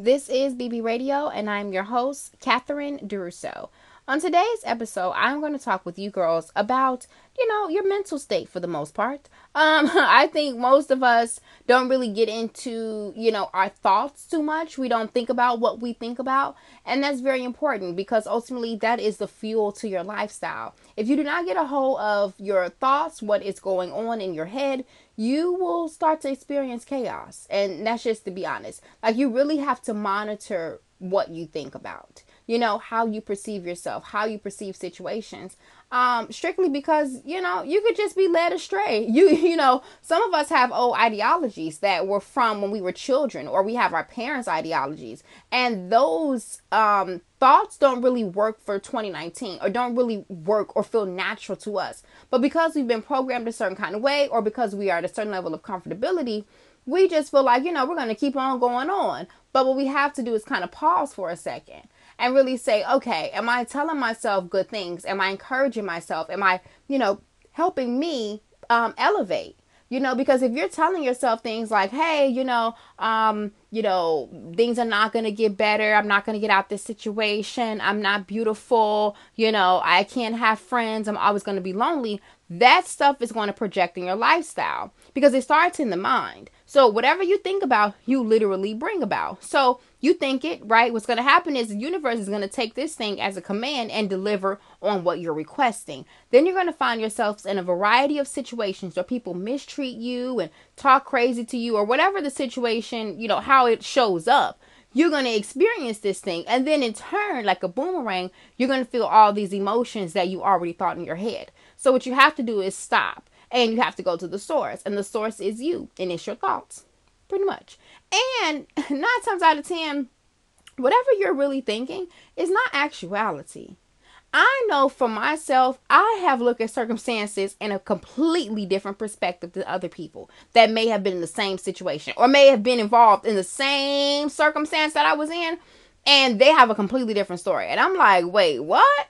This is BB Radio, and I'm your host, Catherine Duro. On today's episode, I'm going to talk with you girls about, you know, your mental state for the most part. Um, I think most of us don't really get into, you know, our thoughts too much. We don't think about what we think about, and that's very important because ultimately that is the fuel to your lifestyle. If you do not get a hold of your thoughts, what is going on in your head, you will start to experience chaos. And that's just to be honest. Like you really have to monitor what you think about you know how you perceive yourself how you perceive situations um strictly because you know you could just be led astray. You you know some of us have old ideologies that were from when we were children or we have our parents ideologies and those um thoughts don't really work for 2019 or don't really work or feel natural to us. But because we've been programmed a certain kind of way or because we are at a certain level of comfortability we just feel like you know we're going to keep on going on. But what we have to do is kind of pause for a second and really say, okay, am I telling myself good things? Am I encouraging myself? Am I, you know, helping me um, elevate? You know, because if you're telling yourself things like, hey, you know, um, you know, things are not going to get better. I'm not going to get out this situation. I'm not beautiful. You know, I can't have friends. I'm always going to be lonely. That stuff is going to project in your lifestyle because it starts in the mind. So whatever you think about, you literally bring about. So you think it, right? What's going to happen is the universe is going to take this thing as a command and deliver on what you're requesting. Then you're going to find yourselves in a variety of situations where people mistreat you and talk crazy to you or whatever the situation, you know, how it shows up. You're going to experience this thing. And then in turn, like a boomerang, you're going to feel all these emotions that you already thought in your head. So what you have to do is stop and you have to go to the source and the source is you and it's your thoughts pretty much and nine times out of ten whatever you're really thinking is not actuality I know for myself, I have looked at circumstances in a completely different perspective than other people that may have been in the same situation or may have been involved in the same circumstance that I was in, and they have a completely different story. And I'm like, wait, what?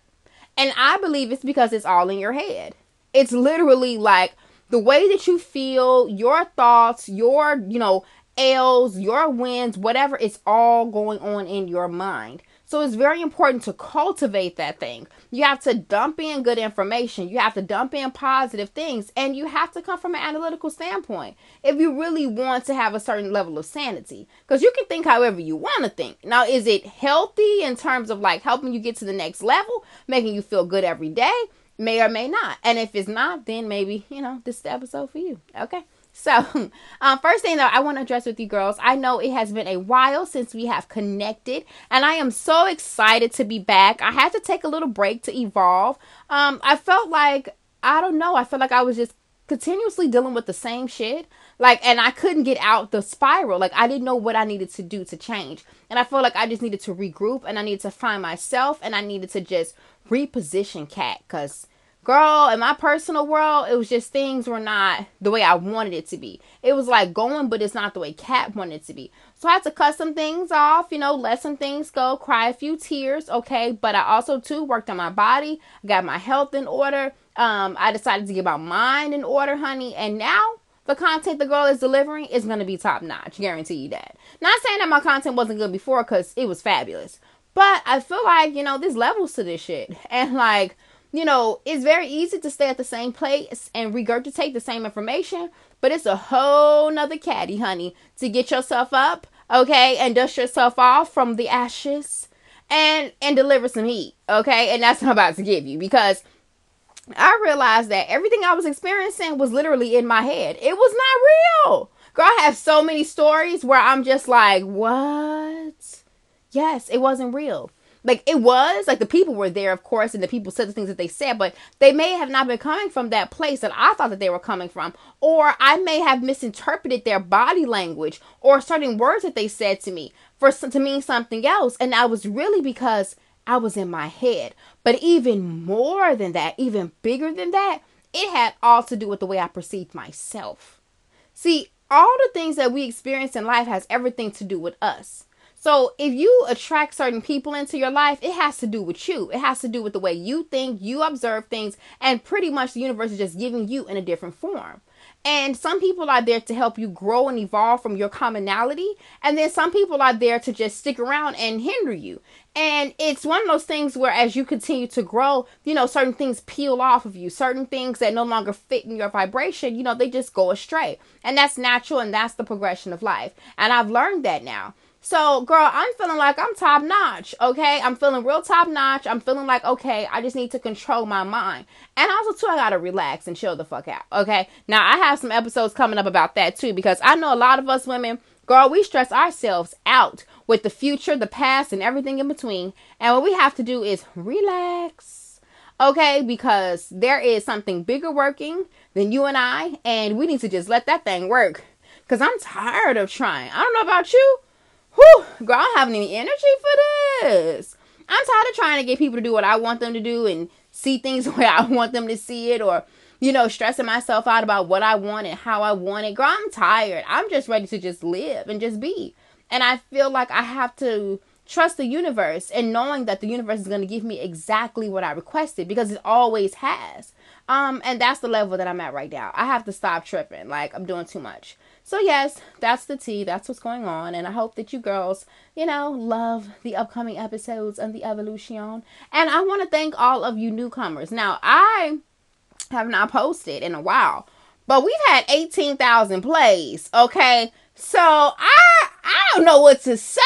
And I believe it's because it's all in your head. It's literally like the way that you feel, your thoughts, your, you know, ails, your wins, whatever, it's all going on in your mind. So it's very important to cultivate that thing. You have to dump in good information. You have to dump in positive things. And you have to come from an analytical standpoint if you really want to have a certain level of sanity. Because you can think however you want to think. Now, is it healthy in terms of like helping you get to the next level, making you feel good every day? may or may not. And if it's not, then maybe, you know, this is the episode for you. Okay. So, um, first thing that I want to address with you girls, I know it has been a while since we have connected, and I am so excited to be back. I had to take a little break to evolve. Um, I felt like, I don't know, I felt like I was just continuously dealing with the same shit. Like, and I couldn't get out the spiral. Like, I didn't know what I needed to do to change. And I felt like I just needed to regroup and I needed to find myself and I needed to just reposition cat because girl in my personal world it was just things were not the way i wanted it to be. It was like going but it's not the way cat wanted it to be. So i had to cut some things off you know let some things go cry a few tears okay? But i also too worked on my body got my health in order. Um i decided to get my mind in order honey. And now the content the girl is delivering is going to be top notch guarantee you that. Not saying that my content wasn't good before because it was fabulous but I feel like, you know, there's levels to this shit. And like, you know, it's very easy to stay at the same place and regurgitate the same information, but it's a whole nother caddy, honey, to get yourself up, okay, and dust yourself off from the ashes and and deliver some heat, okay? And that's what I'm about to give you because I realized that everything I was experiencing was literally in my head. It was not real. Girl, I have so many stories where I'm just like, what? Yes, it wasn't real. Like it was, like the people were there, of course, and the people said the things that they said, but they may have not been coming from that place that I thought that they were coming from. Or I may have misinterpreted their body language or certain words that they said to me for to mean something else. And that was really because I was in my head. But even more than that, even bigger than that, it had all to do with the way I perceived myself. See, all the things that we experience in life has everything to do with us. So if you attract certain people into your life, it has to do with you. It has to do with the way you think, you observe things, and pretty much the universe is just giving you in a different form. And some people are there to help you grow and evolve from your commonality. And then some people are there to just stick around and hinder you. And it's one of those things where as you continue to grow, you know, certain things peel off of you, certain things that no longer fit in your vibration, you know, they just go astray. And that's natural and that's the progression of life. And I've learned that now. So, girl, I'm feeling like I'm top notch, okay? I'm feeling real top notch. I'm feeling like, okay, I just need to control my mind. And also, too, I gotta relax and chill the fuck out, okay? Now, I have some episodes coming up about that, too, because I know a lot of us women, girl, we stress ourselves out with the future, the past, and everything in between. And what we have to do is relax, okay? Because there is something bigger working than you and I, and we need to just let that thing work. Because I'm tired of trying. I don't know about you whew, girl, I don't have any energy for this. I'm tired of trying to get people to do what I want them to do and see things the way I want them to see it or, you know, stressing myself out about what I want and how I want it. Girl, I'm tired. I'm just ready to just live and just be. And I feel like I have to trust the universe and knowing that the universe is going to give me exactly what I requested because it always has. Um, and that's the level that I'm at right now. I have to stop tripping. Like I'm doing too much. So, yes, that's the tea. That's what's going on. And I hope that you girls, you know, love the upcoming episodes of the Evolution. And I want to thank all of you newcomers. Now, I have not posted in a while, but we've had 18,000 plays, okay? So, I I don't know what to say,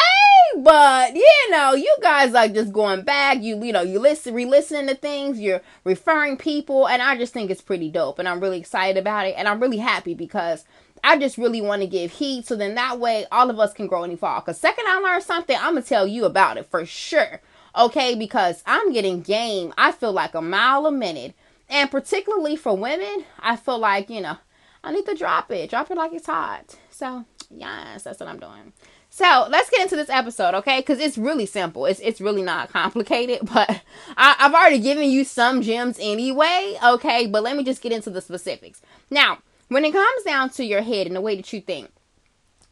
but you know, you guys are just going back. You you know, you listen, re-listening to things. You're referring people, and I just think it's pretty dope. And I'm really excited about it, and I'm really happy because I just really want to give heat so then that way all of us can grow and evolve. Because second I learn something, I'm gonna tell you about it for sure. Okay, because I'm getting game. I feel like a mile a minute. And particularly for women, I feel like, you know, I need to drop it. Drop it like it's hot. So yes, that's what I'm doing. So let's get into this episode, okay? Because it's really simple. It's it's really not complicated, but I, I've already given you some gems anyway, okay? But let me just get into the specifics. Now, when it comes down to your head and the way that you think.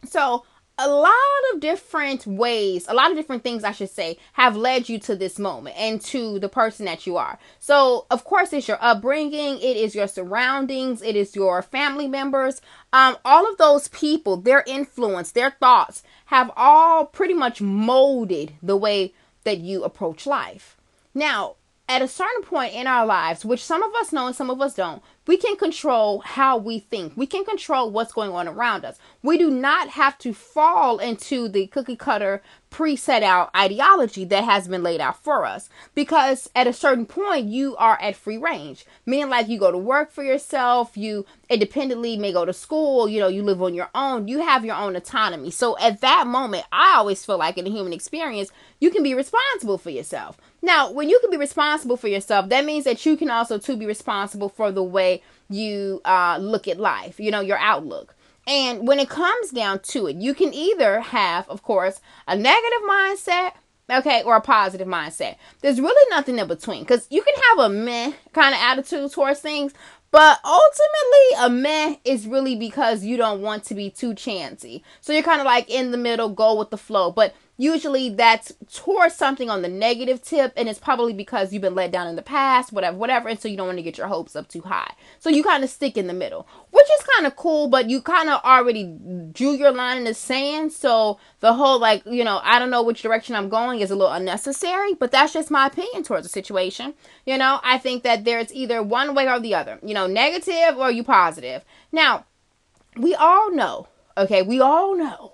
So, a lot of different ways, a lot of different things, I should say, have led you to this moment and to the person that you are. So, of course, it's your upbringing, it is your surroundings, it is your family members. Um, all of those people, their influence, their thoughts have all pretty much molded the way that you approach life. Now, at a certain point in our lives, which some of us know and some of us don't, we can control how we think. We can control what's going on around us. We do not have to fall into the cookie cutter pre-set out ideology that has been laid out for us because at a certain point you are at free range meaning like you go to work for yourself you independently may go to school you know you live on your own you have your own autonomy so at that moment i always feel like in the human experience you can be responsible for yourself now when you can be responsible for yourself that means that you can also too be responsible for the way you uh, look at life you know your outlook and when it comes down to it, you can either have, of course, a negative mindset, okay, or a positive mindset. There's really nothing in between because you can have a meh kind of attitude towards things, but ultimately, a meh is really because you don't want to be too chancy. So you're kind of like in the middle, go with the flow. But usually that's towards something on the negative tip and it's probably because you've been let down in the past whatever whatever and so you don't want to get your hopes up too high. So you kind of stick in the middle which is kind of cool but you kind of already drew your line in the sand so the whole like you know i don't know which direction i'm going is a little unnecessary but that's just my opinion towards the situation. You know i think that there's either one way or the other you know negative or you positive. Now we all know okay we all know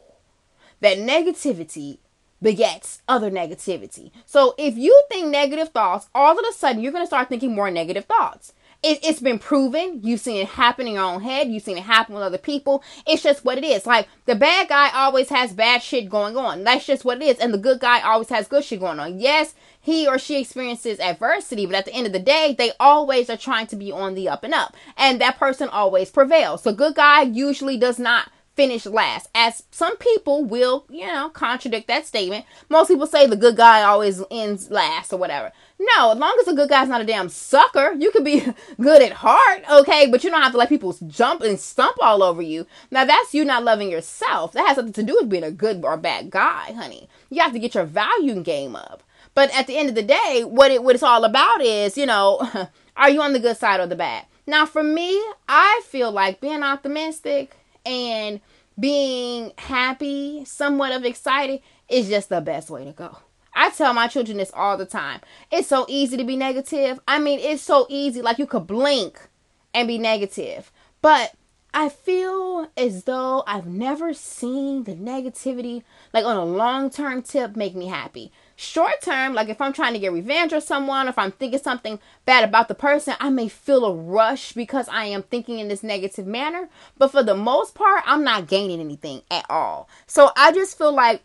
that negativity begets other negativity. So if you think negative thoughts, all of a sudden you're going to start thinking more negative thoughts. It, has been proven. You've seen it happen in your own head. You've seen it happen with other people. It's just what it is. Like the bad guy always has bad shit going on. That's just what it is. And the good guy always has good shit going on. Yes, he or she experiences adversity, but at the end of the day, they always are trying to be on the up and up. And that person always prevails. So good guy usually does not finish last. As some people will, you know, contradict that statement. Most people say the good guy always ends last or whatever. No, as long as the good guy's not a damn sucker, you could be good at heart, okay? But you don't have to let people jump and stump all over you. Now that's you not loving yourself. That has nothing to do with being a good or bad guy, honey. You have to get your value game up. But at the end of the day, what it what it's all about is, you know, are you on the good side or the bad? Now, for me, I feel like being optimistic and being happy, somewhat of excited, is just the best way to go. I tell my children this all the time. It's so easy to be negative. I mean, it's so easy. Like you could blink and be negative. But I feel as though I've never seen the negativity, like on a long term tip, make me happy. Short term, like if I'm trying to get revenge or someone, if I'm thinking something bad about the person, I may feel a rush because I am thinking in this negative manner. But for the most part, I'm not gaining anything at all. So I just feel like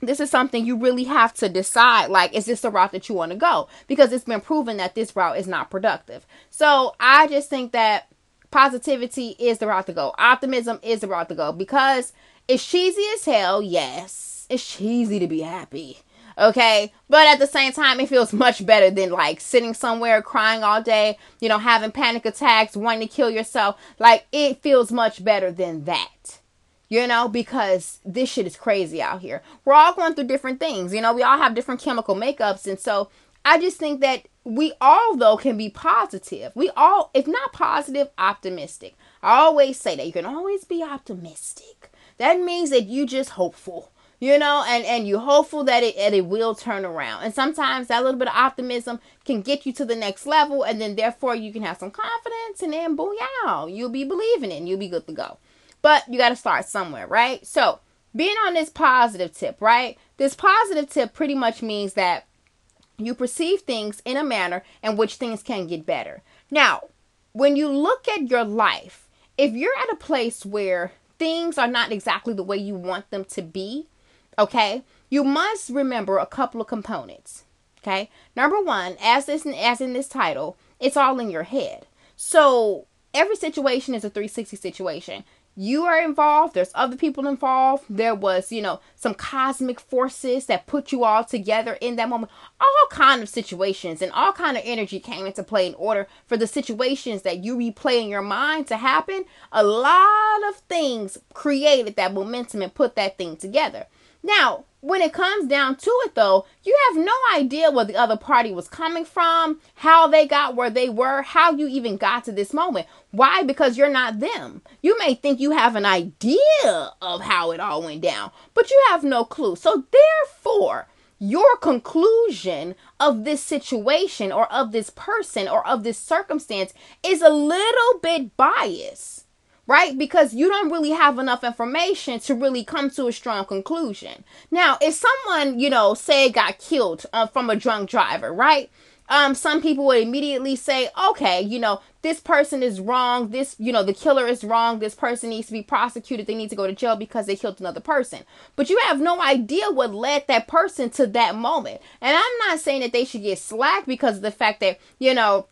this is something you really have to decide like is this the route that you want to go because it's been proven that this route is not productive so i just think that positivity is the route to go. Optimism is the route to go. Because it's cheesy as hell yes. It's cheesy to be happy okay? But at the same time it feels much better than like sitting somewhere crying all day you know having panic attacks wanting to kill yourself. Like it feels much better than that you know, because this shit is crazy out here. We're all going through different things, you know, we all have different chemical makeups. And so I just think that we all, though, can be positive. We all, if not positive, optimistic. I always say that you can always be optimistic. That means that you just hopeful you know and and you're hopeful that it and it will turn around and sometimes that little bit of optimism can get you to the next level and then therefore you can have some confidence and then booyah you'll be believing it and you'll be good to go but you got to start somewhere, right? So, being on this positive tip, right? This positive tip pretty much means that you perceive things in a manner in which things can get better. Now, when you look at your life, if you're at a place where things are not exactly the way you want them to be, okay, you must remember a couple of components. Okay, number one, as this as in this title, it's all in your head. So every situation is a 360 situation you are involved there's other people involved there was you know some cosmic forces that put you all together in that moment. All kind of situations and all kind of energy came into play in order for the situations that you replay in your mind to happen. A lot of things created that momentum and put that thing together now when it comes down to it though you have no idea where the other party was coming from how they got where they were how you even got to this moment. Why? Because you're not them. You may think you have an idea of how it all went down but you have no clue. So therefore your conclusion of this situation or of this person or of this circumstance is a little bit biased right? Because you don't really have enough information to really come to a strong conclusion. Now, if someone, you know, say got killed uh, from a drunk driver, right? Um, some people would immediately say, okay, you know, this person is wrong. This, you know, the killer is wrong. This person needs to be prosecuted. They need to go to jail because they killed another person. But you have no idea what led that person to that moment. And I'm not saying that they should get slack because of the fact that, you know,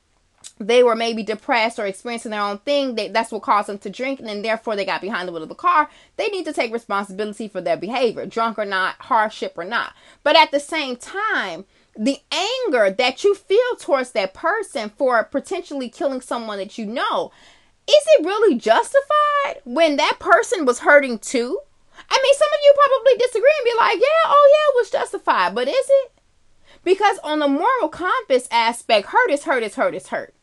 they were maybe depressed or experiencing their own thing, they, that's what caused them to drink, and then therefore they got behind the wheel of the car. They need to take responsibility for their behavior, drunk or not, hardship or not. But at the same time, the anger that you feel towards that person for potentially killing someone that you know, is it really justified when that person was hurting too? I mean, some of you probably disagree and be like, yeah, oh yeah, it was justified, but is it? Because on the moral compass aspect, hurt is hurt is hurt is hurt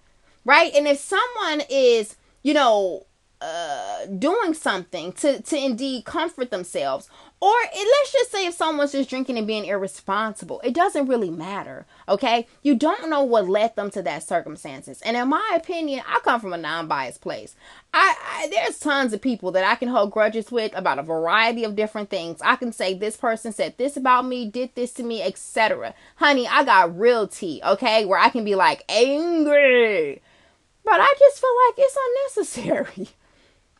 right? And if someone is, you know, uh, doing something to, to indeed comfort themselves, or it, let's just say if someone's just drinking and being irresponsible, it doesn't really matter, okay? You don't know what led them to that circumstances. And in my opinion, I come from a non-biased place. I, I there's tons of people that I can hold grudges with about a variety of different things. I can say this person said this about me, did this to me, etc. Honey, I got real tea, okay? Where I can be like angry but I just feel like it's unnecessary.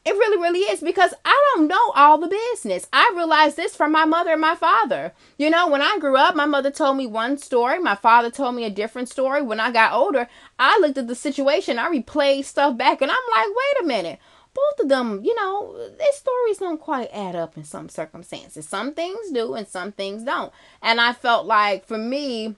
It really, really is because I don't know all the business. I realized this from my mother and my father. You know, when I grew up, my mother told me one story, my father told me a different story. When I got older, I looked at the situation, I replayed stuff back, and I'm like, wait a minute. Both of them, you know, their stories don't quite add up in some circumstances. Some things do, and some things don't. And I felt like for me,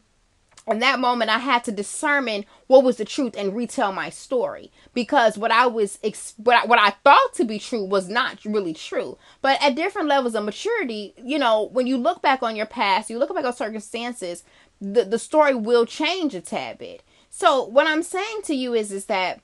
in that moment i had to discern what was the truth and retell my story. Because what i was what I, what I thought to be true was not really true. But at different levels of maturity you know when you look back on your past you look back on circumstances the, the story will change a tad bit. So what i'm saying to you is is that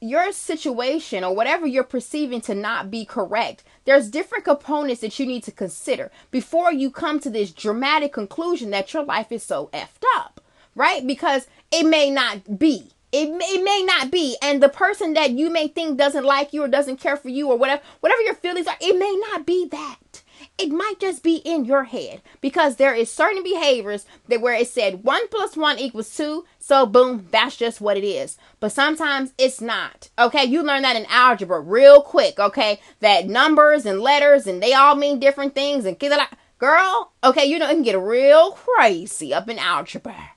your situation or whatever you're perceiving to not be correct, there's different components that you need to consider before you come to this dramatic conclusion that your life is so effed up, right? Because it may not be. It may, it may not be. And the person that you may think doesn't like you or doesn't care for you or whatever, whatever your feelings are, it may not be that it might just be in your head because there is certain behaviors that where it said one plus one equals two so boom that's just what it is but sometimes it's not okay you learn that in algebra real quick okay that numbers and letters and they all mean different things and girl okay you know it can get real crazy up in algebra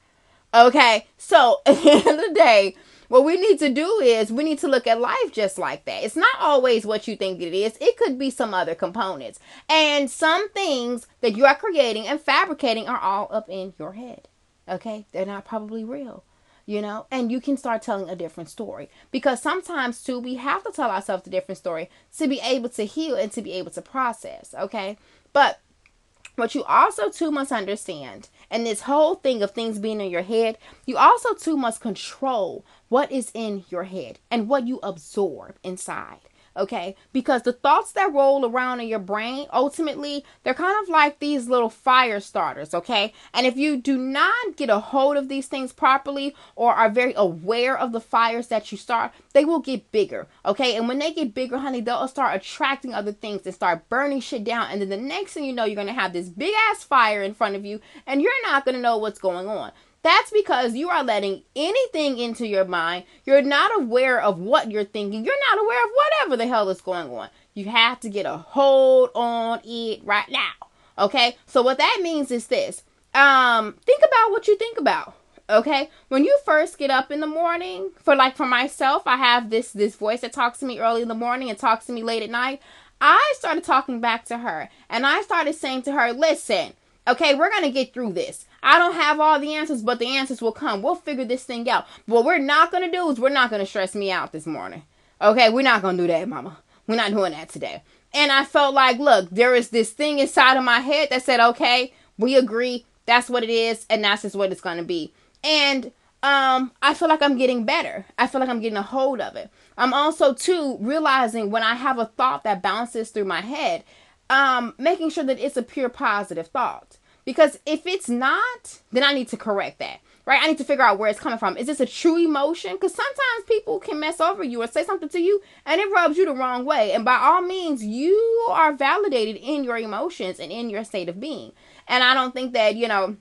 okay so at the end of the day what we need to do is we need to look at life just like that. It's not always what you think it is. It could be some other components. And some things that you are creating and fabricating are all up in your head. Okay? They're not probably real. You know, and you can start telling a different story because sometimes too we have to tell ourselves a different story to be able to heal and to be able to process. Okay, but what you also too must understand, and this whole thing of things being in your head, you also too must control what is in your head and what you absorb inside okay? Because the thoughts that roll around in your brain, ultimately, they're kind of like these little fire starters, okay? And if you do not get a hold of these things properly or are very aware of the fires that you start, they will get bigger, okay? And when they get bigger, honey, they'll start attracting other things and start burning shit down. And then the next thing you know, you're gonna have this big ass fire in front of you, and you're not gonna know what's going on. That's because you are letting anything into your mind. You're not aware of what you're thinking. You're not aware of whatever the hell is going on. You have to get a hold on it right now. Okay? So what that means is this. Um think about what you think about. Okay? When you first get up in the morning, for like for myself, I have this this voice that talks to me early in the morning and talks to me late at night. I started talking back to her and I started saying to her, "Listen, okay, we're going to get through this. I don't have all the answers, but the answers will come. We'll figure this thing out. What we're not going to do is we're not going to stress me out this morning. Okay, we're not going to do that, mama. We're not doing that today. And I felt like, look, there is this thing inside of my head that said, okay, we agree. That's what it is. And that's just what it's going to be. And um, I feel like I'm getting better. I feel like I'm getting a hold of it. I'm also, too, realizing when I have a thought that bounces through my head, um, making sure that it's a pure positive thought. Because if it's not, then I need to correct that. Right? I need to figure out where it's coming from. Is this a true emotion? Because sometimes people can mess over you or say something to you and it rubs you the wrong way. And by all means, you are validated in your emotions and in your state of being. And I don't think that, you know,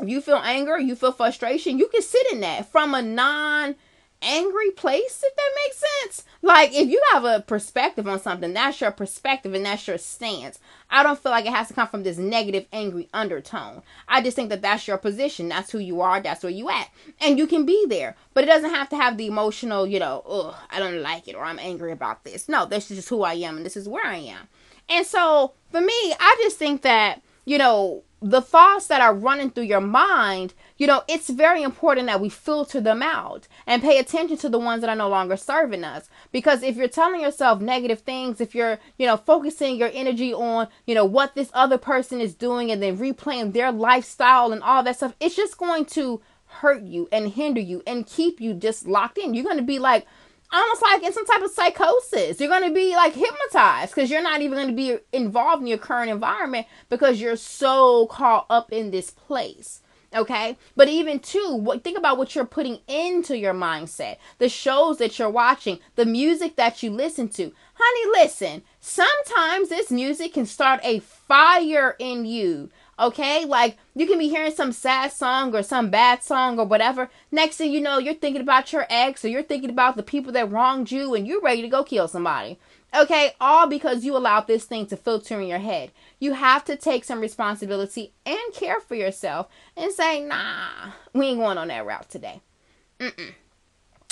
if you feel anger, you feel frustration, you can sit in that from a non angry place, if that makes sense. Like, if you have a perspective on something, that's your perspective and that's your stance. I don't feel like it has to come from this negative, angry undertone. I just think that that's your position. That's who you are. That's where you at. And you can be there. But it doesn't have to have the emotional, you know, oh, I don't like it or I'm angry about this. No, this is just who I am and this is where I am. And so, for me, I just think that, you know, the thoughts that are running through your mind, you know, it's very important that we filter them out and pay attention to the ones that are no longer serving us. Because if you're telling yourself negative things, if you're, you know, focusing your energy on, you know, what this other person is doing and then replaying their lifestyle and all that stuff, it's just going to hurt you and hinder you and keep you just locked in. You're going to be like, almost like in some type of psychosis. You're going to be like hypnotized because you're not even going to be involved in your current environment because you're so caught up in this place. Okay, but even too, what think about what you're putting into your mindset, the shows that you're watching, the music that you listen to. Honey, listen, sometimes this music can start a fire in you Okay, like you can be hearing some sad song or some bad song or whatever. Next thing you know, you're thinking about your ex or you're thinking about the people that wronged you and you're ready to go kill somebody. Okay, all because you allowed this thing to filter in your head. You have to take some responsibility and care for yourself and say, nah, we ain't going on that route today. Mm-mm.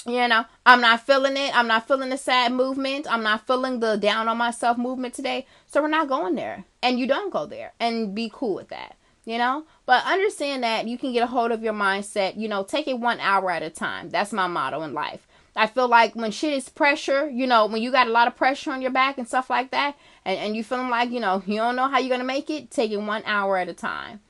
You know, I'm not feeling it. I'm not feeling the sad movement. I'm not feeling the down on myself movement today. So we're not going there. And you don't go there and be cool with that. You know, but understand that you can get a hold of your mindset. You know, take it one hour at a time. That's my motto in life. I feel like when shit is pressure, you know, when you got a lot of pressure on your back and stuff like that, and, and you feeling like, you know, you don't know how you're going to make it, take it one hour at a time.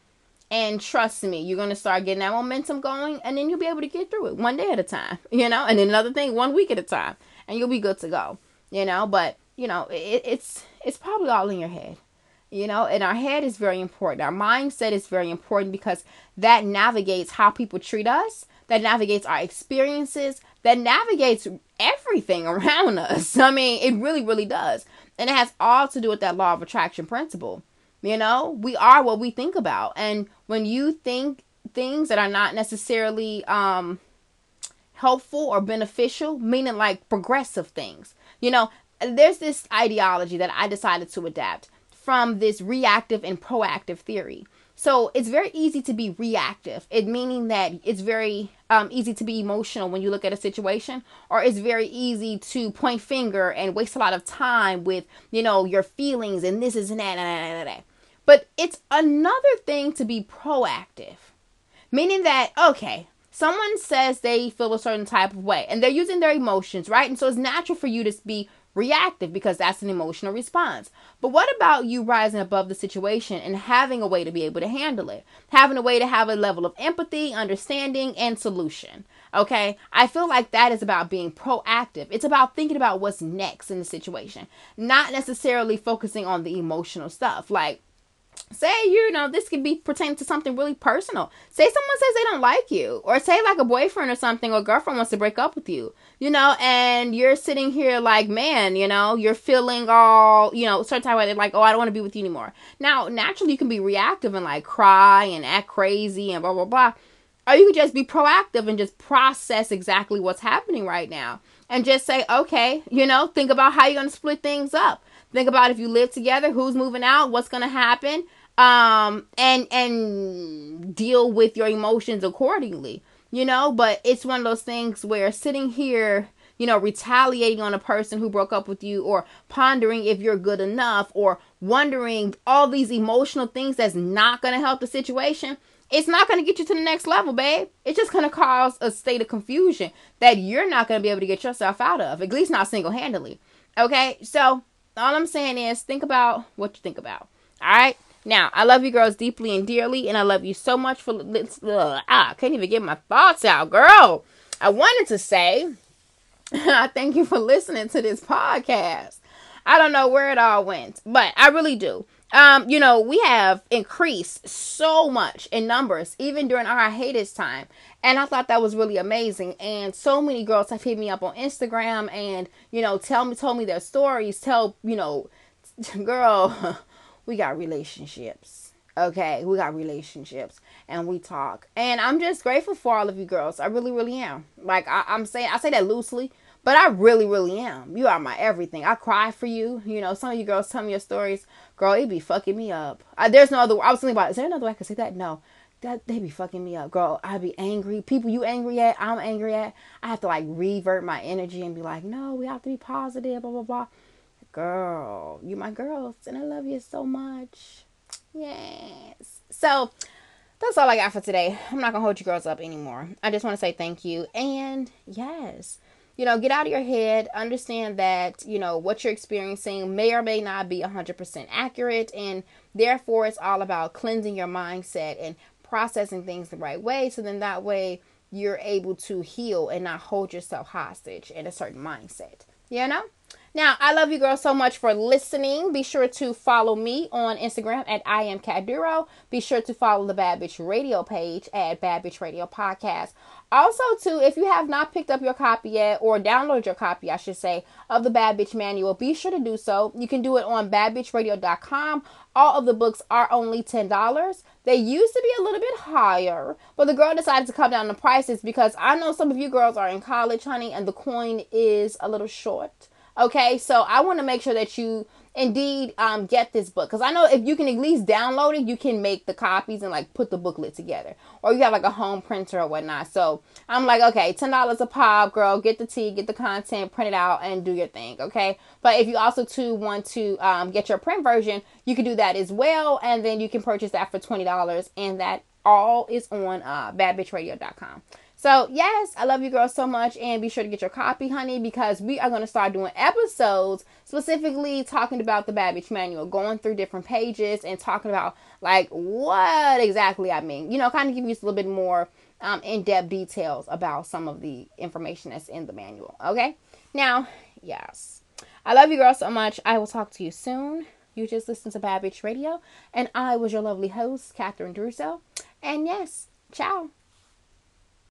And trust me, you're going to start getting that momentum going and then you'll be able to get through it one day at a time, you know, and then another thing one week at a time and you'll be good to go, you know, but you know, it, it's, it's probably all in your head, you know, and our head is very important. Our mindset is very important because that navigates how people treat us, that navigates our experiences, that navigates everything around us. I mean, it really, really does. And it has all to do with that law of attraction principle. You know, we are what we think about. And when you think things that are not necessarily um helpful or beneficial, meaning like progressive things. You know, there's this ideology that I decided to adapt from this reactive and proactive theory. So it's very easy to be reactive, it meaning that it's very um, easy to be emotional when you look at a situation, or it's very easy to point finger and waste a lot of time with you know your feelings and this is and that and that and that. But it's another thing to be proactive, meaning that okay, someone says they feel a certain type of way and they're using their emotions, right? And so it's natural for you to be reactive because that's an emotional response. But what about you rising above the situation and having a way to be able to handle it? Having a way to have a level of empathy, understanding, and solution. Okay? I feel like that is about being proactive. It's about thinking about what's next in the situation, not necessarily focusing on the emotional stuff. Like, say you know this could be pertaining to something really personal. Say someone says they don't like you or say like a boyfriend or something or girlfriend wants to break up with you you know and you're sitting here like man you know you're feeling all you know certain type of like oh i don't want to be with you anymore. Now naturally you can be reactive and like cry and act crazy and blah blah blah. Or you could just be proactive and just process exactly what's happening right now and just say okay you know think about how you're going to split things up. Think about if you live together who's moving out what's going to happen um and and deal with your emotions accordingly you know? But it's one of those things where sitting here you know retaliating on a person who broke up with you or pondering if you're good enough or wondering all these emotional things that's not going to help the situation it's not going to get you to the next level babe. It's just going to cause a state of confusion that you're not going to be able to get yourself out of at least not single-handedly okay? So all i'm saying is think about what you think about all right now, I love you girls deeply and dearly, and I love you so much for. Ugh, I can't even get my thoughts out, girl. I wanted to say, I thank you for listening to this podcast. I don't know where it all went, but I really do. Um, you know, we have increased so much in numbers, even during our hiatus time. And I thought that was really amazing. And so many girls have hit me up on Instagram and, you know, tell me told me their stories, tell, you know, girl, we got relationships. Okay, we got relationships and we talk. And I'm just grateful for all of you girls. I really, really am. Like I, am saying I say that loosely, but I really, really am. You are my everything. I cry for you. You know, some of you girls tell me your stories. Girl, it be fucking me up. I, there's no other I was thinking about is there another way I could say that? No. That they be fucking me up, girl. I be angry. People you angry at, I'm angry at. I have to like revert my energy and be like, no, we have to be positive, blah blah blah girl, you my girls, and I love you so much. Yes. So that's all I got for today. I'm not gonna hold you girls up anymore. I just want to say thank you and yes. You know, get out of your head. Understand that, you know, what you're experiencing may or may not be 100% accurate. And therefore, it's all about cleansing your mindset and processing things the right way. So then that way you're able to heal and not hold yourself hostage in a certain mindset. You know? Now, I love you girls so much for listening. Be sure to follow me on Instagram at I am Catduro. Be sure to follow the Bad Bitch Radio page at Bad Bitch Radio Podcast. Also, too, if you have not picked up your copy yet, or download your copy, I should say, of the Bad Bitch Manual, be sure to do so. You can do it on badbitchradio.com. All of the books are only $10. They used to be a little bit higher, but the girl decided to come down the prices because I know some of you girls are in college, honey, and the coin is a little short. Okay, so I want to make sure that you indeed um, get this book because I know if you can at least download it, you can make the copies and like put the booklet together, or you have like a home printer or whatnot. So I'm like, okay, ten dollars a pop, girl. Get the tea, get the content, print it out, and do your thing. Okay, but if you also too want to um, get your print version, you can do that as well, and then you can purchase that for twenty dollars, and that all is on uh, badbitchradio.com. So, yes, I love you girls so much. And be sure to get your copy, honey, because we are going to start doing episodes specifically talking about the Bad Bitch Manual, going through different pages and talking about, like, what exactly I mean. You know, kind of give you a little bit more um, in depth details about some of the information that's in the manual. Okay? Now, yes. I love you girls so much. I will talk to you soon. You just listened to Bitch Radio, and I was your lovely host, Catherine Duro. And yes, ciao.